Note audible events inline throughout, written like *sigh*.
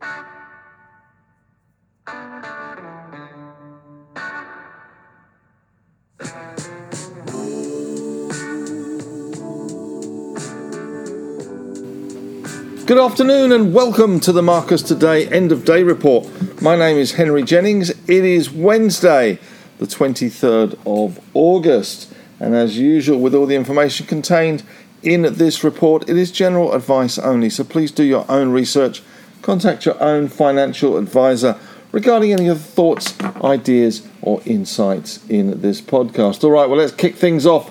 Good afternoon and welcome to the Marcus Today End of Day Report. My name is Henry Jennings. It is Wednesday, the 23rd of August, and as usual, with all the information contained in this report, it is general advice only, so please do your own research. Contact your own financial advisor regarding any of the thoughts, ideas, or insights in this podcast. All right, well, let's kick things off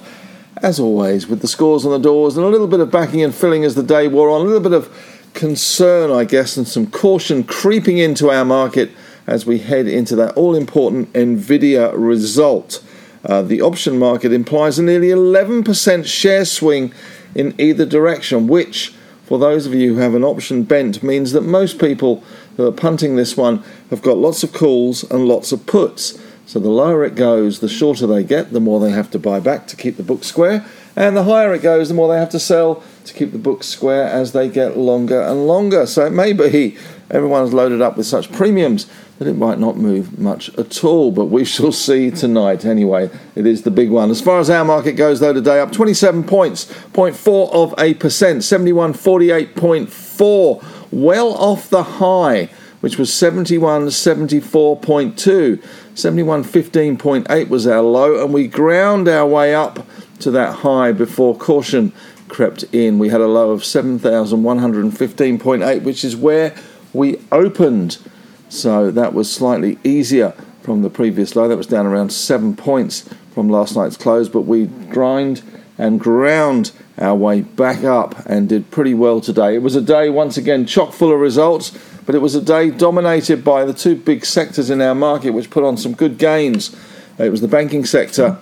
as always, with the scores on the doors and a little bit of backing and filling as the day wore on, a little bit of concern, I guess, and some caution creeping into our market as we head into that all important Nvidia result. Uh, the option market implies a nearly 11% share swing in either direction, which, for those of you who have an option bent, means that most people who are punting this one have got lots of calls and lots of puts. So the lower it goes, the shorter they get, the more they have to buy back to keep the book square, and the higher it goes, the more they have to sell to keep the book square as they get longer and longer. So it may be everyone's loaded up with such premiums that it might not move much at all, but we shall *laughs* see tonight anyway. It is the big one. As far as our market goes, though, today up 27 points, 0.4 of a percent, 7148.4, well off the high which was 7174.2. 7115.8 was our low, and we ground our way up to that high before caution crept in. We had a low of 7,115.8, which is where we opened. So that was slightly easier from the previous low. That was down around seven points from last night's close, but we grind and ground our way back up and did pretty well today. It was a day, once again, chock full of results, but it was a day dominated by the two big sectors in our market, which put on some good gains. It was the banking sector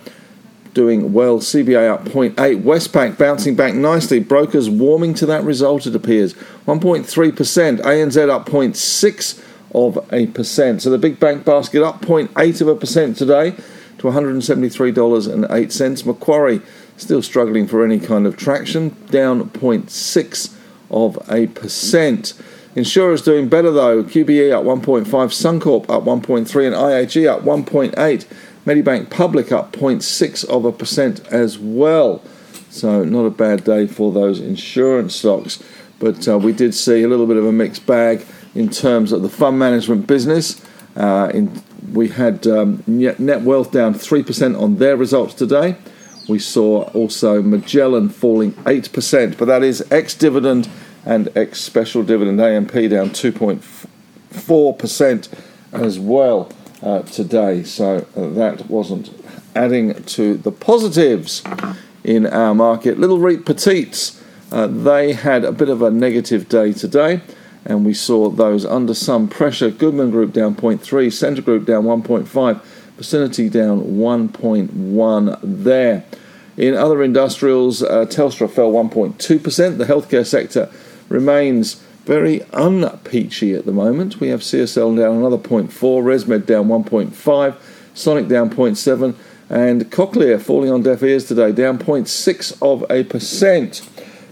doing well. CBA up 0.8. Westpac bouncing back nicely. Brokers warming to that result, it appears. 1.3%. ANZ up 0.6 of a percent. So the big bank basket up 0.8 of a percent today to $173.08. Macquarie still struggling for any kind of traction, down 0.6 of a percent. Insurers doing better though. QBE up 1.5, Suncorp up 1.3, and IAG up 1.8. Medibank Public up 0.6 of a percent as well. So not a bad day for those insurance stocks. But uh, we did see a little bit of a mixed bag in terms of the fund management business. Uh, in, we had um, Netwealth down 3% on their results today. We saw also Magellan falling 8%, but that is ex dividend and ex special dividend AMP down 2.4% as well uh, today. So uh, that wasn't adding to the positives in our market. Little Reap Petites, uh, they had a bit of a negative day today. And we saw those under some pressure. Goodman Group down 0.3, Scentre Group down 1.5, Vicinity down 1.1 there. In other industrials, uh, Telstra fell 1.2%. The healthcare sector remains very unpeachy at the moment. We have CSL down another 0.4, ResMed down 1.5, Sonic down 0.7, and Cochlear falling on deaf ears today, down 0.6 of a percent.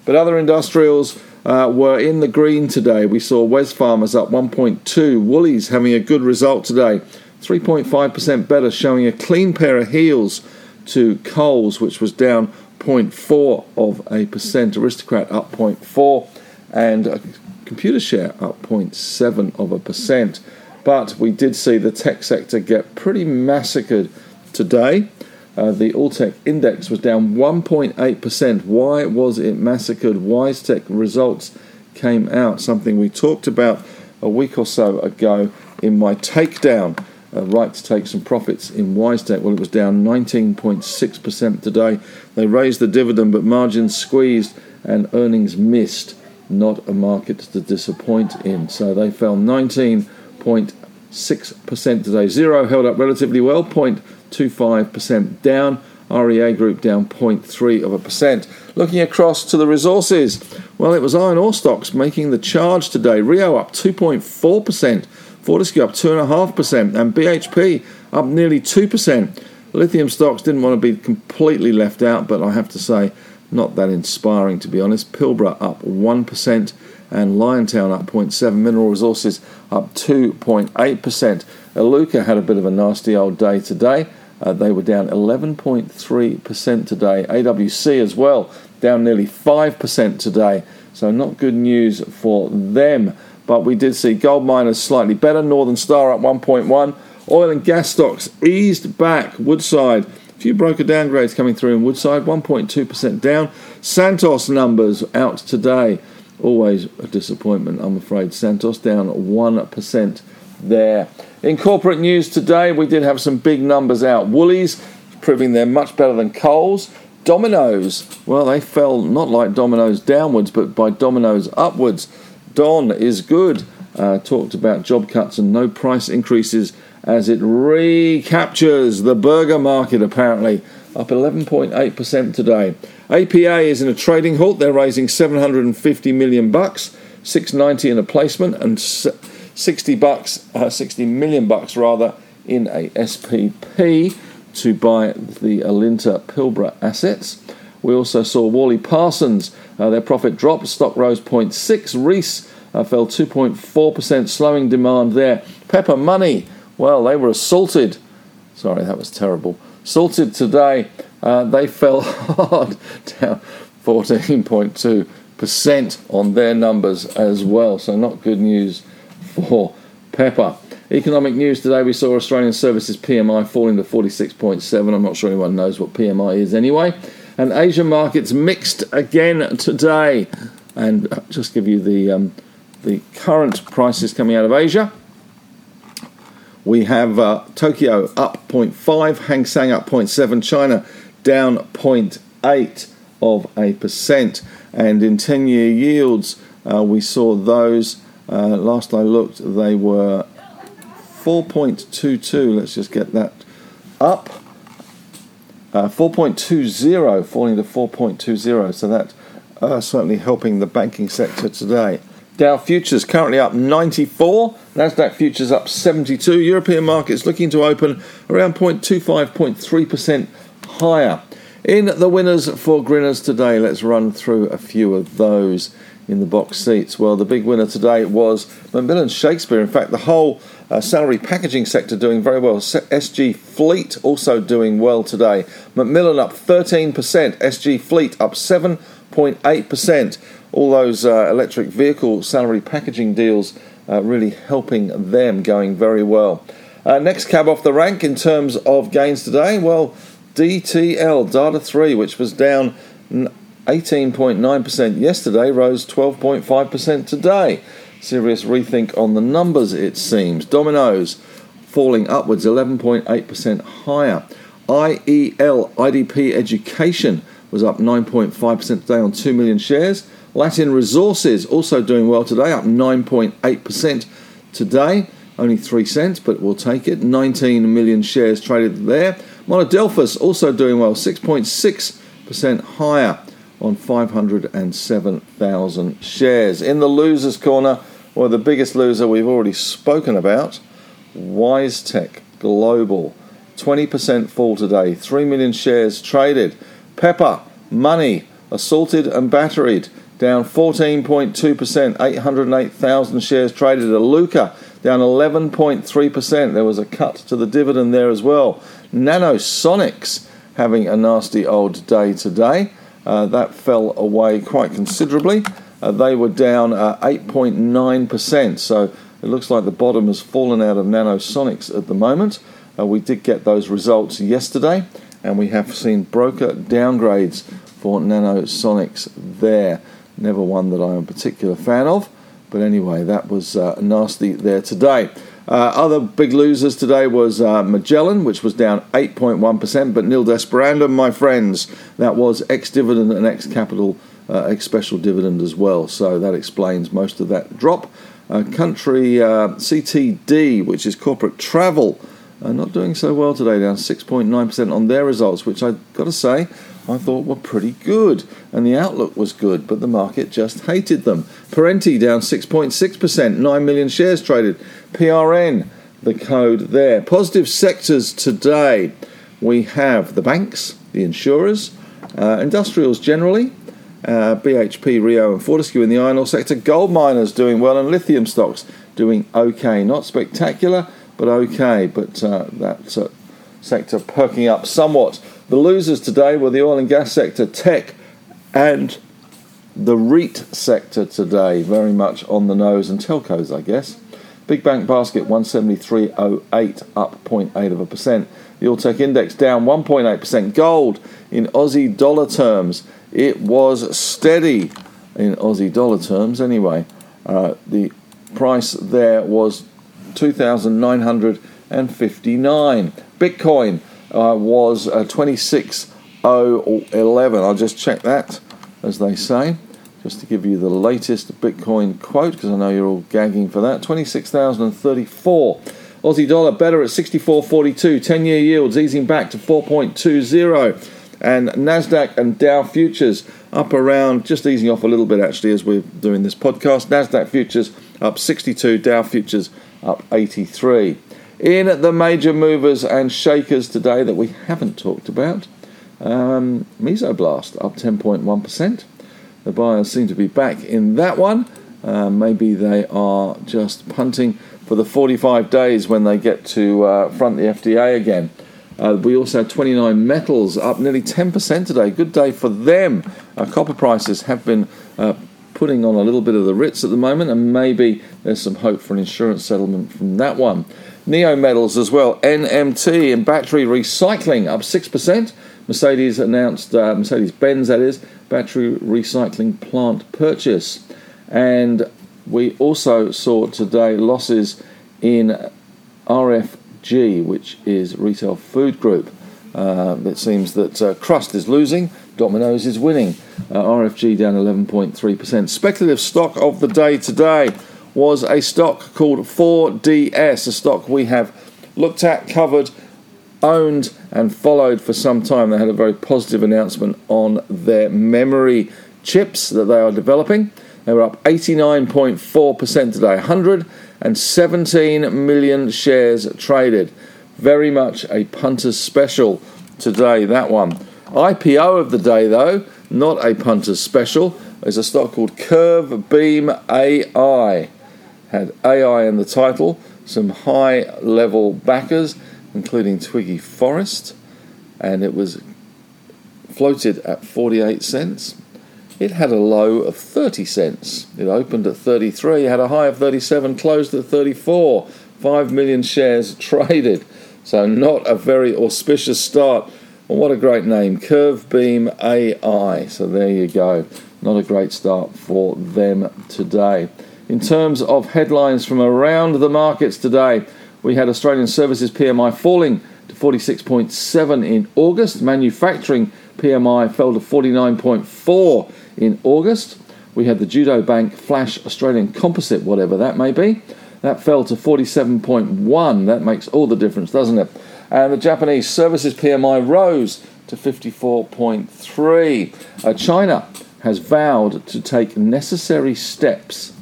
But other industrials uh, were in the green today. We saw Wesfarmers up 1.2, Woolies having a good result today, 3.5% better, showing a clean pair of heels to Coles, which was down 0.4 of a percent. Aristocrat up 0.4, and Computershare up 0.7 of a percent. But we did see the tech sector get pretty massacred today. Uh, the Alltech index was down 1.8%. Why was it massacred? WiseTech results came out, something we talked about a week or so ago in my takedown. Uh, right to take some profits in WiseTech. Well, it was down 19.6% today. They raised the dividend, but margins squeezed and earnings missed not a market to disappoint in. So they fell 19.6% today. Xero held up relatively well, 0.25% down. REA Group down 0.3 of a percent. Looking across to the resources, well, it was iron ore stocks making the charge today. Rio up 2.4%, Fortescue up 2.5%, and BHP up nearly 2%. Lithium stocks didn't want to be completely left out, but I have to say not that inspiring to be honest. Pilbara up 1%, and Liontown up 0.7. Mineral Resources up 2.8%. Iluka had a bit of a nasty old day today. Uh, they were down 11.3% today. AWC as well, down nearly 5% today. So not good news for them. But we did see gold miners slightly better. Northern Star up 1.1. Oil and gas stocks eased back. Woodside, a few broker downgrades coming through in Woodside, 1.2% down. Santos numbers out today. Always a disappointment, I'm afraid. Santos down 1% there. In corporate news today, we did have some big numbers out. Woolies proving they're much better than Coles. Domino's, well, they fell not like Domino's downwards, but by Domino's upwards. Don is good. Uh, talked about job cuts and no price increases as it recaptures the burger market, apparently, up 11.8% today. APA is in a trading halt. They're raising 750 million bucks, 690 in a placement, and 60 bucks, uh, 60 million bucks rather, in a SPP to buy the Alinta Pilbara assets. We also saw Worley Parsons, uh, their profit dropped, stock rose 0.6. Reece uh, fell 2.4%, slowing demand there. Pepper Money, well, they were assaulted. Sorry, that was terrible. Salted today, uh, they fell *laughs* hard, down 14.2% on their numbers as well. So, not good news for Pepper. Economic news today, we saw Australian services PMI falling to 46.7. I'm not sure anyone knows what PMI is anyway. And Asia markets mixed again today. And just give you the, um, the current prices coming out of Asia. We have uh, Tokyo up 0.5, Hang Seng up 0.7, China down 0.8 of a percent. And in 10 year yields, uh, we saw those, uh, last I looked, they were 4.22. Let's just get that up. Uh, 4.20 falling to 4.20. So that uh, certainly helping the banking sector today. Dow futures currently up 94. Nasdaq futures up 72. European markets looking to open around 0.25, 0.3% higher. In the winners for Grinners today, let's run through a few of those in the box seats. Well, the big winner today was Macmillan Shakespeare. In fact, the whole uh, salary packaging sector doing very well. SG Fleet also doing well today. Macmillan up 13%, SG Fleet up 7.8%. All those uh, electric vehicle salary packaging deals uh, really helping them going very well. Uh, next cab off the rank in terms of gains today, well, DTL, Data 3, which was down 18.9% yesterday, rose 12.5% today serious rethink on the numbers, it seems. Domino's falling upwards 11.8% higher. IEL, IDP Education, was up 9.5% today on 2 million shares. Latin Resources also doing well today, up 9.8% today. Only 3 cents, but we'll take it. 19 million shares traded there. Monadelphous also doing well, 6.6% higher on 507,000 shares. In the losers' corner, well, the biggest loser we've already spoken about, WiseTech Global. 20% fall today, 3 million shares traded. Pepper, Money, assaulted and battered, down 14.2%, 808,000 shares traded. Iluka, down 11.3%. There was a cut to the dividend there as well. Nanosonics, having a nasty old day today. Uh, that fell away quite considerably. Uh, they were down 8.9%. Uh, so it looks like the bottom has fallen out of Nanosonics at the moment. Uh, we did get those results yesterday, and we have seen broker downgrades for Nanosonics there. Never one that I'm a particular fan of, but anyway, that was uh, nasty there today. Uh, other big losers today was uh, Magellan, which was down 8.1%, but nil desperandum, my friends. That was ex dividend and ex capital uh, special dividend as well. So that explains most of that drop. Uh, country uh, CTD, which is corporate travel, uh, not doing so well today, down 6.9% on their results, which I've got to say I thought were pretty good. And the outlook was good, but the market just hated them. Perenti down 6.6%, 9 million shares traded. PRN, the code there. Positive sectors today. We have the banks, the insurers, uh, industrials generally, uh, BHP, Rio, and Fortescue in the iron ore sector. Gold miners doing well, and lithium stocks doing okay. Not spectacular, but okay. But uh, that uh, sector perking up somewhat. The losers today were the oil and gas sector, tech, and the REIT sector today. Very much on the nose, and telcos, I guess. Big Bank Basket 173.08, up 0.8 of a percent. The All Tech Index down 1.8%. Gold in Aussie dollar terms, it was steady in Aussie dollar terms anyway. Uh, the price there was 2,959. Bitcoin uh, was uh, 26,011. I'll just check that, as they say just to give you the latest Bitcoin quote, because I know you're all gagging for that 26,034. Aussie dollar better at 64.42, 10 year yields easing back to 4.20. And NASDAQ and Dow futures up around, just easing off a little bit actually as we're doing this podcast. NASDAQ futures up 62, Dow futures up 83. In the major movers and shakers today that we haven't talked about, um, Mesoblast up 10.1%. The buyers seem to be back in that one. Uh, maybe they are just punting for the 45 days when they get to uh, front the FDA again. Uh, we also had 29Metals up nearly 10% today. Good day for them. Uh, copper prices have been uh, putting on a little bit of the Ritz at the moment, and maybe there's some hope for an insurance settlement from that one. Neometals as well. NMT and battery recycling up 6%. Mercedes announced, uh, Mercedes Benz that is, battery recycling plant purchase. And we also saw today losses in RFG, which is Retail Food Group. Uh, it seems that uh, Crust is losing, Domino's is winning. Uh, RFG down 11.3%. Speculative stock of the day today was a stock called 4DS, a stock we have looked at, covered, owned and followed for some time. They had a very positive announcement on their memory chips that they are developing. They were up 89.4% today, 117 million shares traded. Very much a punter's special today, that one. IPO of the day, though, not a punter's special, is a stock called CurveBeam AI. Had AI in the title, some high level backers including Twiggy Forrest, and it was floated at 48 cents. It had a low of 30 cents. It opened at 33, had a high of 37, closed at 34. 5 million shares *laughs* traded. So, not a very auspicious start. Well, what a great name, CurveBeam AI. So, there you go. Not a great start for them today. In terms of headlines from around the markets today, we had Australian services PMI falling to 46.7 in August. Manufacturing PMI fell to 49.4 in August. We had the Judo Bank Flash Australian Composite, whatever that may be. That fell to 47.1. That makes all the difference, doesn't it? And the Japanese services PMI rose to 54.3. Uh, China has vowed to take necessary steps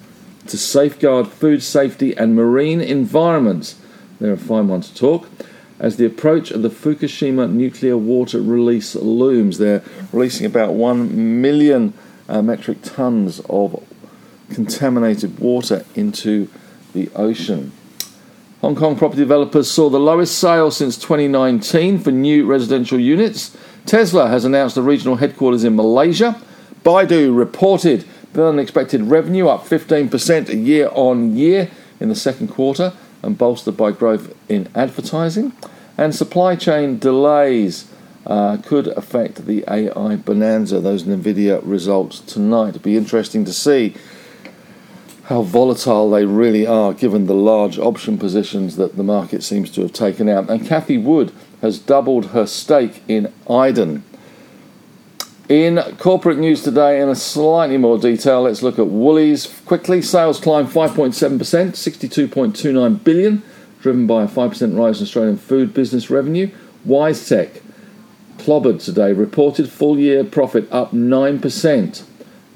to safeguard food safety and marine environments they're a fine one to talk. As the approach of the Fukushima nuclear water release looms, they're releasing about 1 million uh, metric tons of contaminated water into the ocean. Hong Kong property developers saw the lowest sales since 2019 for new residential units. Tesla has announced a regional headquarters in Malaysia. Baidu reported better than expected revenue up 15% year on year in the second quarter and bolstered by growth in advertising. And supply chain delays uh, could affect the AI bonanza. Those NVIDIA results tonight. It'll be interesting to see how volatile they really are given the large option positions that the market seems to have taken out. And Cathie Wood has doubled her stake in Iden. In corporate news today, in a slightly more detail, let's look at Woolies quickly. Sales climbed 5.7%, 62.29 billion, driven by a 5% rise in Australian food business revenue. WiseTech clobbered today, reported full year profit up 9%.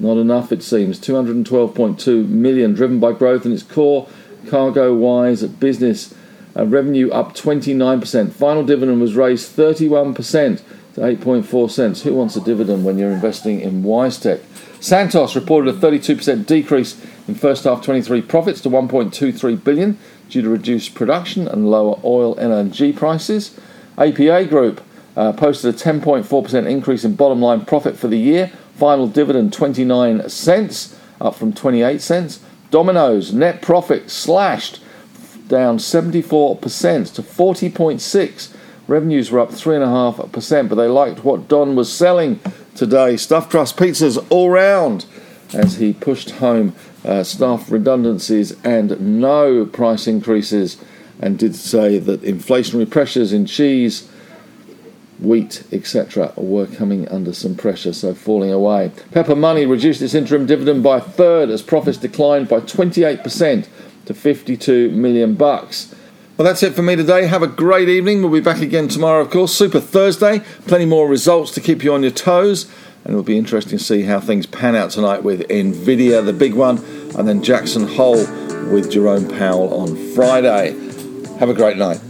Not enough, it seems. 212.2 million, driven by growth in its core CargoWise business. Uh, revenue up 29%. Final dividend was raised 31% to 8.4 cents. Who wants a dividend when you're investing in WiseTech? Santos reported a 32% decrease in first half 23 profits to 1.23 billion due to reduced production and lower oil LNG prices. APA Group uh, posted a 10.4% increase in bottom line profit for the year. Final dividend 29 cents, up from 28 cents. Domino's net profit slashed down 74% to 40.6. Revenues were up 3.5%, but they liked what Don was selling today. Stuffed crust pizzas all round as he pushed home uh, staff redundancies and no price increases and did say that inflationary pressures in cheese, wheat, etc., were coming under some pressure, so falling away. Pepper Money reduced its interim dividend by a third as profits declined by 28% to 52 million bucks. Well, that's it for me today. Have a great evening. We'll be back again tomorrow, of course. Super Thursday. Plenty more results to keep you on your toes. And it'll be interesting to see how things pan out tonight with Nvidia, the big one, and then Jackson Hole with Jerome Powell on Friday. Have a great night.